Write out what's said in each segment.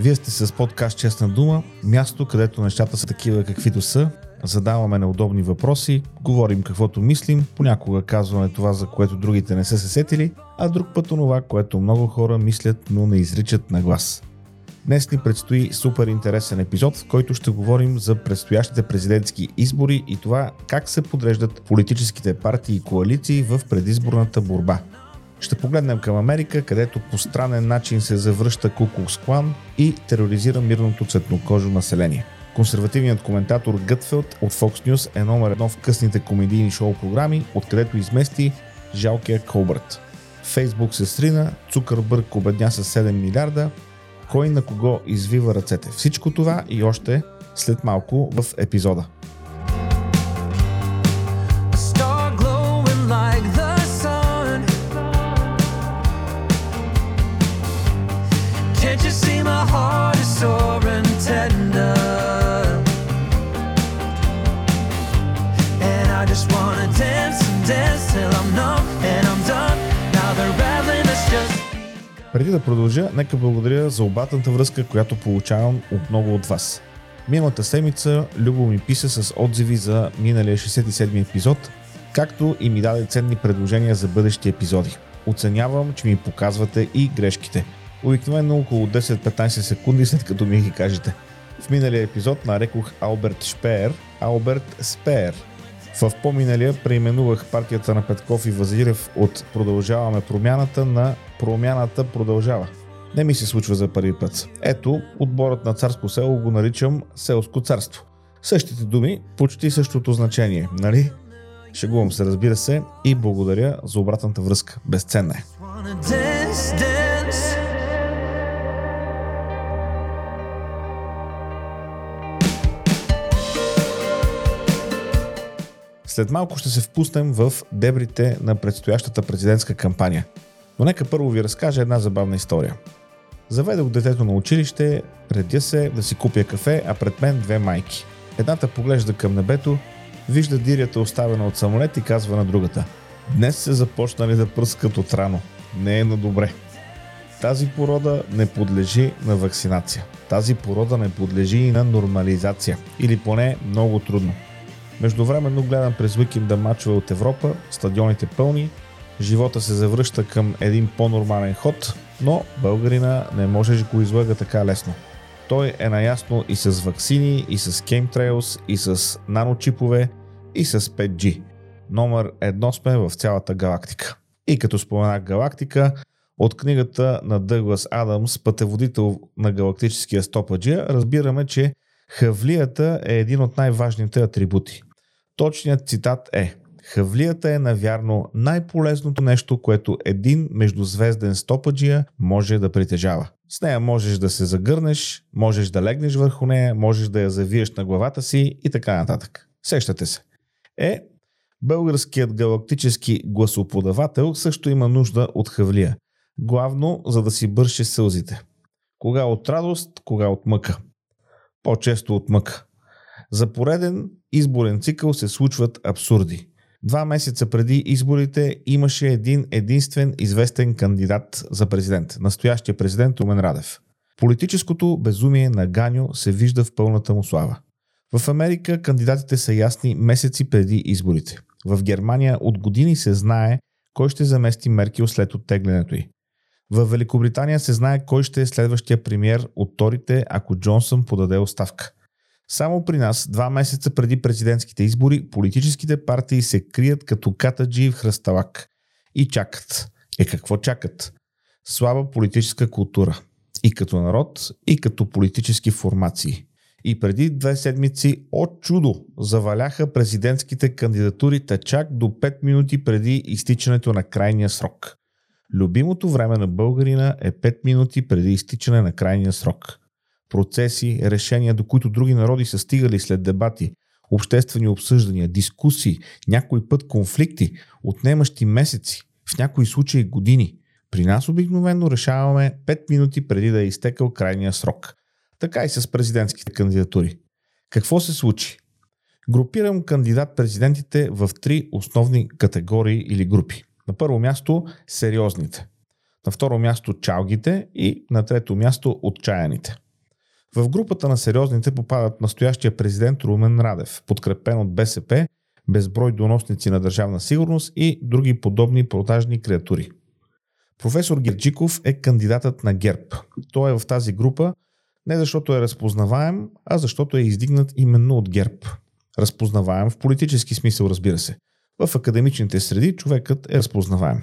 Вие сте с подкаст Честна дума, място, където нещата са такива каквито са, задаваме неудобни въпроси, говорим каквото мислим, понякога казваме това, за което другите не са се сетили, а друг път това, което много хора мислят, но не изричат на глас. Днес ни предстои супер интересен епизод, в който ще говорим за предстоящите президентски избори и това как се подреждат политическите партии и коалиции в предизборната борба – ще погледнем към Америка, където по странен начин се завръща Куклукс Клан и тероризира мирното цветнокожо население. Консервативният коментатор Гътфелд от Fox News е номер едно в късните комедийни шоу програми, откъдето измести жалкия Колбърт. Фейсбук се срина, Цукърбърг обедня с 7 милиарда, кой на кого извива ръцете. Всичко това и още след малко в епизода. Преди да продължа, нека благодаря за обратната връзка, която получавам от много от вас. Миналата седмица Любо ми писа с отзиви за миналия 67 епизод, както и ми даде ценни предложения за бъдещи епизоди. Оценявам, че ми показвате и грешките. Обикновено около 10-15 секунди след като ми ги кажете. В миналия епизод нарекох Алберт Шпеер Алберт Спеер – в по-миналия преименувах партията на Петков и Вазирев от Продължаваме промяната на Промяната продължава. Не ми се случва за първи път. Ето, отборът на царско село го наричам селско царство. Същите думи, почти същото значение, нали? Шегувам се, разбира се, и благодаря за обратната връзка. Безценна е. След малко ще се впуснем в дебрите на предстоящата президентска кампания. Но нека първо ви разкажа една забавна история. Заведох детето на училище, редя се да си купя кафе, а пред мен две майки. Едната поглежда към небето, вижда дирията оставена от самолет и казва на другата. Днес се започнали да пръскат от рано. Не е на добре. Тази порода не подлежи на вакцинация. Тази порода не подлежи и на нормализация. Или поне много трудно. Междувременно гледам през уикенда мачове от Европа, стадионите пълни, живота се завръща към един по-нормален ход, но българина не може да го излага така лесно. Той е наясно и с ваксини, и с chemtrails, и с наночипове, и с 5G. Номер едно сме в цялата галактика. И като споменах галактика, от книгата на Дъглас Адамс, пътеводител на галактическия стопаджия, разбираме, че хавлията е един от най-важните атрибути. Точният цитат е Хавлията е навярно най-полезното нещо, което един междузвезден стопаджия може да притежава. С нея можеш да се загърнеш, можеш да легнеш върху нея, можеш да я завиеш на главата си и така нататък. Сещате се. Е, българският галактически гласоподавател също има нужда от хавлия. Главно, за да си бърше сълзите. Кога от радост, кога от мъка. По-често от мъка. За пореден изборен цикъл се случват абсурди. Два месеца преди изборите имаше един единствен известен кандидат за президент, настоящия президент Румен Радев. Политическото безумие на Ганю се вижда в пълната му слава. В Америка кандидатите са ясни месеци преди изборите. В Германия от години се знае кой ще замести Меркел след оттеглянето й. В Великобритания се знае кой ще е следващия премьер от Торите, ако Джонсън подаде оставка. Само при нас, два месеца преди президентските избори, политическите партии се крият като катаджи в хръсталак. И чакат. Е какво чакат? Слаба политическа култура. И като народ, и като политически формации. И преди две седмици, от чудо, заваляха президентските кандидатури чак до 5 минути преди изтичането на крайния срок. Любимото време на българина е 5 минути преди изтичане на крайния срок процеси, решения, до които други народи са стигали след дебати, обществени обсъждания, дискусии, някой път конфликти, отнемащи месеци, в някои случаи години. При нас обикновено решаваме 5 минути преди да е изтекал крайния срок. Така и с президентските кандидатури. Какво се случи? Групирам кандидат-президентите в три основни категории или групи. На първо място сериозните. На второ място чалгите и на трето място отчаяните. В групата на сериозните попадат настоящия президент Румен Радев, подкрепен от БСП, безброй доносници на държавна сигурност и други подобни продажни креатури. Професор Герджиков е кандидатът на ГЕРБ. Той е в тази група не защото е разпознаваем, а защото е издигнат именно от ГЕРБ. Разпознаваем в политически смисъл, разбира се. В академичните среди човекът е разпознаваем.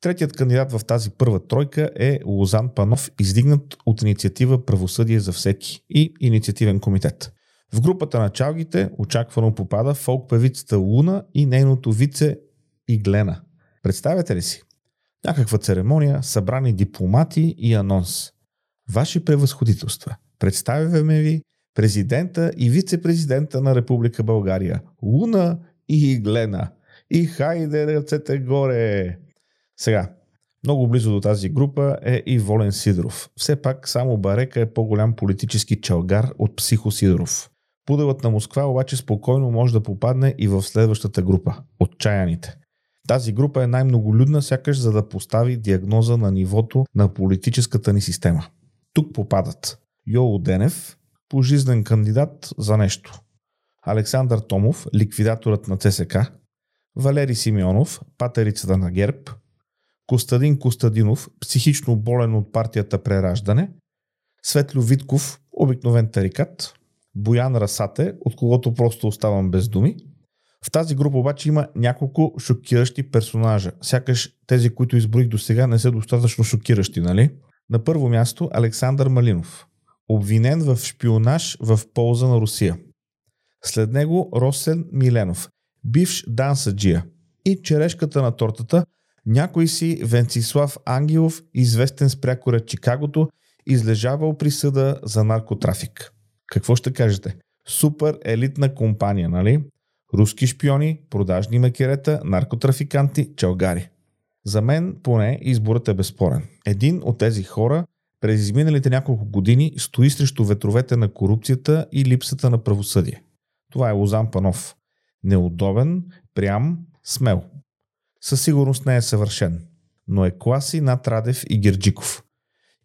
Третият кандидат в тази първа тройка е Лозан Панов, издигнат от инициатива Правосъдие за всеки и инициативен комитет. В групата на чалгите очаквано попада фолк певицата Луна и нейното вице Иглена. Представяте ли си? Някаква церемония, събрани дипломати и анонс. Ваши превъзходителства, представяме ви президента и вице-президента на Република България, Луна и Иглена. И хайде ръцете горе! Сега, много близо до тази група е и Волен Сидоров. Все пак само Барека е по-голям политически чалгар от Психо Сидоров. Пуделът на Москва обаче спокойно може да попадне и в следващата група – отчаяните. Тази група е най-многолюдна, сякаш за да постави диагноза на нивото на политическата ни система. Тук попадат Йоло Денев, пожизнен кандидат за нещо. Александър Томов, ликвидаторът на ЦСК, Валери Симеонов, патерицата на ГЕРБ, Костадин Костадинов, психично болен от партията Прераждане, Светлю Витков, обикновен тарикат, Боян Расате, от когото просто оставам без думи. В тази група обаче има няколко шокиращи персонажа. Сякаш тези, които изброих до сега, не са достатъчно шокиращи, нали? На първо място Александър Малинов, обвинен в шпионаж в полза на Русия. След него Росен Миленов, бивш дансаджия. И черешката на тортата някой си Венцислав Ангелов, известен с прякора Чикагото, излежавал присъда за наркотрафик. Какво ще кажете? Супер елитна компания, нали? Руски шпиони, продажни макерета, наркотрафиканти, чалгари. За мен поне изборът е безспорен. Един от тези хора през изминалите няколко години стои срещу ветровете на корупцията и липсата на правосъдие. Това е Лозан Панов. Неудобен, прям, смел. Със сигурност не е съвършен, но е класи над Радев и Герджиков.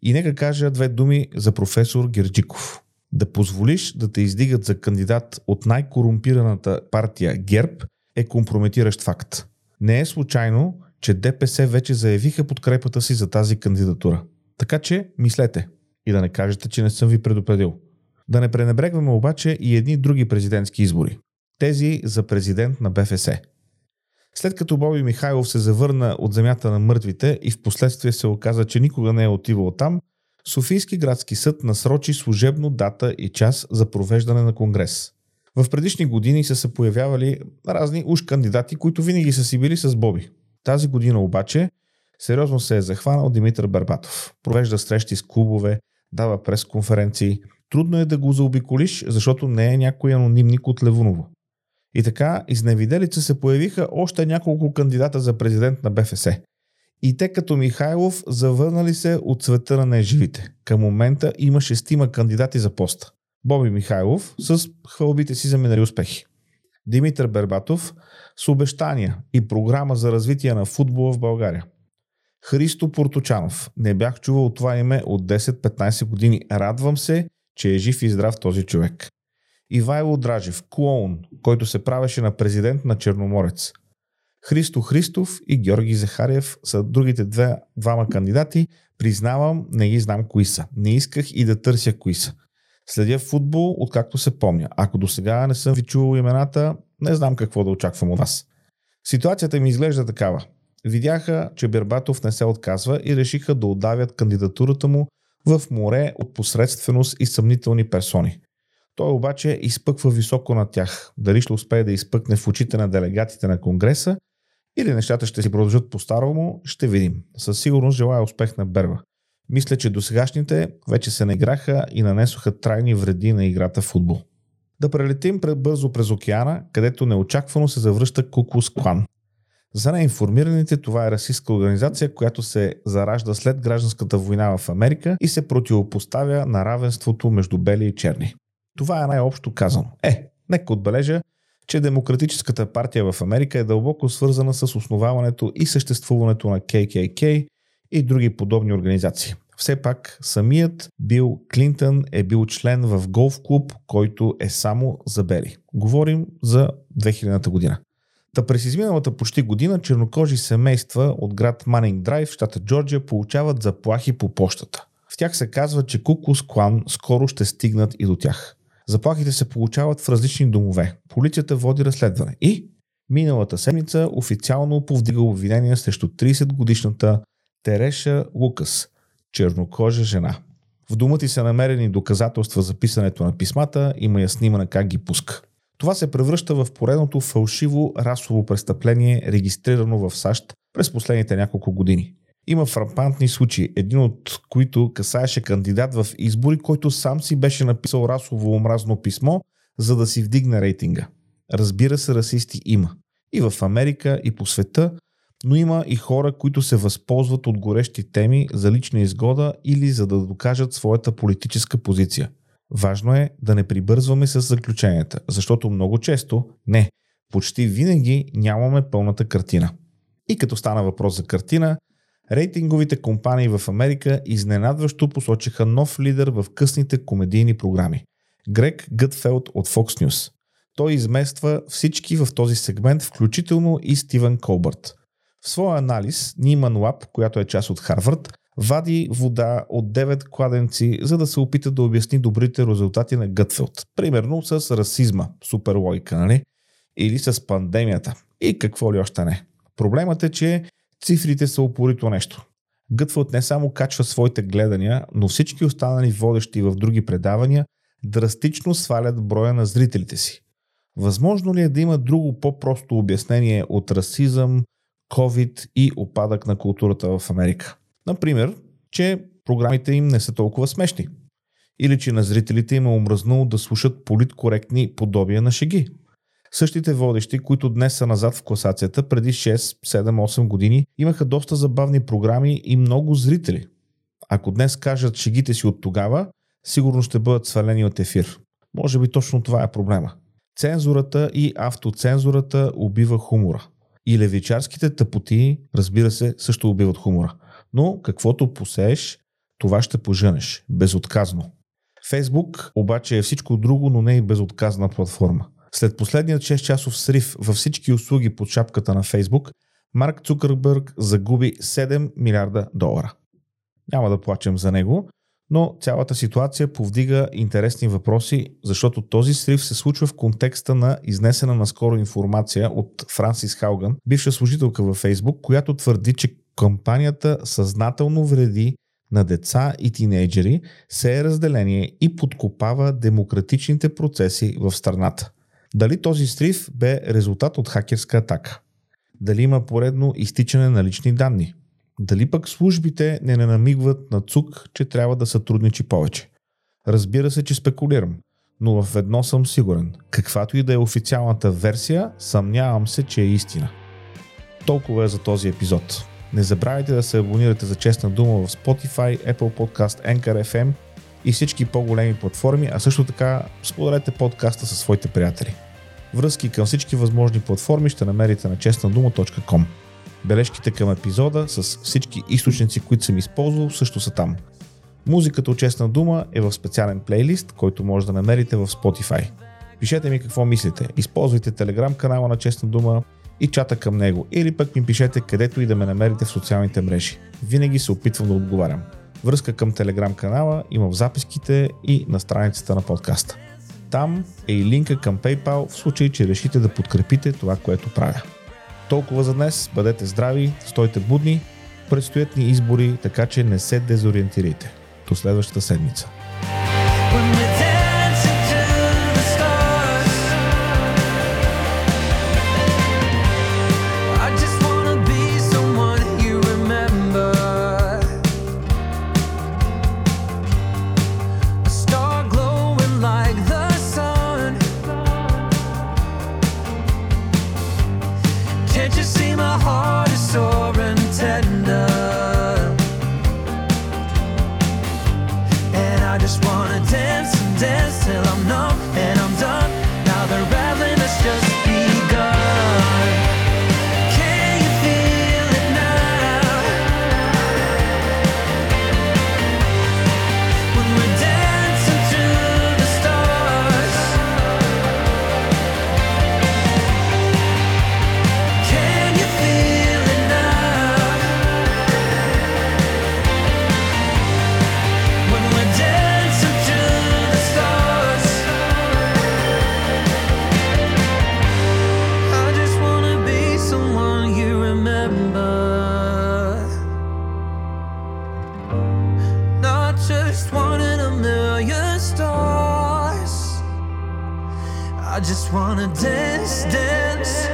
И нека кажа две думи за професор Герджиков. Да позволиш да те издигат за кандидат от най-корумпираната партия ГЕРБ е компрометиращ факт. Не е случайно, че ДПС вече заявиха подкрепата си за тази кандидатура. Така че мислете и да не кажете, че не съм ви предупредил. Да не пренебрегваме обаче и едни други президентски избори. Тези за президент на БФС. След като Боби Михайлов се завърна от земята на мъртвите и в последствие се оказа, че никога не е отивал там, Софийски градски съд насрочи служебно дата и час за провеждане на конгрес. В предишни години са се появявали разни уж кандидати, които винаги са си били с Боби. Тази година обаче сериозно се е захванал Димитър Барбатов. Провежда срещи с клубове, дава пресконференции. Трудно е да го заобиколиш, защото не е някой анонимник от Левуново. И така, изневиделица се появиха още няколко кандидата за президент на БФС. И те като Михайлов завърнали се от света на неживите. Към момента има шестима кандидати за поста. Боби Михайлов с хвалбите си за минали успехи. Димитър Бербатов с обещания и програма за развитие на футбола в България. Христо Порточанов. Не бях чувал това име от 10-15 години. Радвам се, че е жив и здрав този човек. Ивайло Дражев, клоун, който се правеше на президент на Черноморец. Христо Христов и Георги Захариев са другите две, двама кандидати. Признавам, не ги знам кои са. Не исках и да търся кои са. Следя футбол, откакто се помня. Ако до сега не съм ви чувал имената, не знам какво да очаквам от вас. Ситуацията ми изглежда такава. Видяха, че Бербатов не се отказва и решиха да отдавят кандидатурата му в море от посредственост и съмнителни персони. Той обаче изпъква високо над тях. Дали ще успее да изпъкне в очите на делегатите на Конгреса или нещата ще си продължат по-старому, ще видим. Със сигурност желая успех на Берба. Мисля, че досегашните вече се наиграха и нанесоха трайни вреди на играта в футбол. Да прелетим бързо през океана, където неочаквано се завръща Куклус Клан. За неинформираните това е расистска организация, която се заражда след гражданската война в Америка и се противопоставя на равенството между бели и черни. Това е най-общо казано. Е, нека отбележа, че Демократическата партия в Америка е дълбоко свързана с основаването и съществуването на KKK и други подобни организации. Все пак самият Бил Клинтън е бил член в голф клуб, който е само за бели. Говорим за 2000-та година. Та през изминалата почти година чернокожи семейства от град Манинг Драйв, щата Джорджия, получават заплахи по почтата. В тях се казва, че Кукус Клан скоро ще стигнат и до тях. Заплахите се получават в различни домове. Полицията води разследване и миналата седмица официално повдига обвинения срещу 30 годишната Тереша Лукас, чернокожа жена. В дома ти са намерени доказателства за писането на писмата, има я снимана как ги пуска. Това се превръща в поредното фалшиво расово престъпление, регистрирано в САЩ през последните няколко години. Има фрапантни случаи, един от които касаеше кандидат в избори, който сам си беше написал расово омразно писмо, за да си вдигне рейтинга. Разбира се, расисти има. И в Америка, и по света, но има и хора, които се възползват от горещи теми за лична изгода или за да докажат своята политическа позиция. Важно е да не прибързваме с заключенията, защото много често, не, почти винаги нямаме пълната картина. И като стана въпрос за картина, рейтинговите компании в Америка изненадващо посочиха нов лидер в късните комедийни програми – Грег Гътфелд от Fox News. Той измества всички в този сегмент, включително и Стивен Колбърт – в своя анализ Ниман Лаб, която е част от Харвард, вади вода от 9 кладенци, за да се опита да обясни добрите резултати на Гътфелд. Примерно с расизма, супер логика, нали? Или с пандемията. И какво ли още не. Проблемът е, че цифрите са упорито нещо. Гътфелд не само качва своите гледания, но всички останали водещи в други предавания драстично свалят броя на зрителите си. Възможно ли е да има друго по-просто обяснение от расизъм, COVID и опадък на културата в Америка. Например, че програмите им не са толкова смешни. Или че на зрителите им е омръзнало да слушат политкоректни подобия на шеги. Същите водещи, които днес са назад в класацията, преди 6, 7, 8 години, имаха доста забавни програми и много зрители. Ако днес кажат шегите си от тогава, сигурно ще бъдат свалени от ефир. Може би точно това е проблема. Цензурата и автоцензурата убива хумора. И левичарските тъпоти, разбира се, също убиват хумора. Но каквото посееш, това ще поженеш. Безотказно. Фейсбук обаче е всичко друго, но не и безотказна платформа. След последният 6 часов срив във всички услуги под шапката на Фейсбук, Марк Цукърбърг загуби 7 милиарда долара. Няма да плачем за него, но цялата ситуация повдига интересни въпроси, защото този срив се случва в контекста на изнесена наскоро информация от Франсис Хауган, бивша служителка във Фейсбук, която твърди, че кампанията съзнателно вреди на деца и тинейджери, се е разделение и подкопава демократичните процеси в страната. Дали този срив бе резултат от хакерска атака? Дали има поредно изтичане на лични данни? Дали пък службите не намигват на ЦУК, че трябва да сътрудничи повече? Разбира се, че спекулирам, но в едно съм сигурен. Каквато и да е официалната версия, съмнявам се, че е истина. Толкова е за този епизод. Не забравяйте да се абонирате за честна дума в Spotify, Apple Podcast, Anchor FM и всички по-големи платформи, а също така споделете подкаста със своите приятели. Връзки към всички възможни платформи ще намерите на честнадума.com. Бележките към епизода с всички източници, които съм използвал, също са там. Музиката от честна дума е в специален плейлист, който може да намерите в Spotify. Пишете ми какво мислите. Използвайте телеграм канала на Честна дума и чата към него. Или пък ми пишете където и да ме намерите в социалните мрежи. Винаги се опитвам да отговарям. Връзка към телеграм канала има в записките и на страницата на подкаста. Там е и линка към PayPal в случай, че решите да подкрепите това, което правя. Толкова за днес. Бъдете здрави, стойте будни. Предстоят ни избори, така че не се дезориентирайте. До следващата седмица. just wanna I just wanna dance, dance.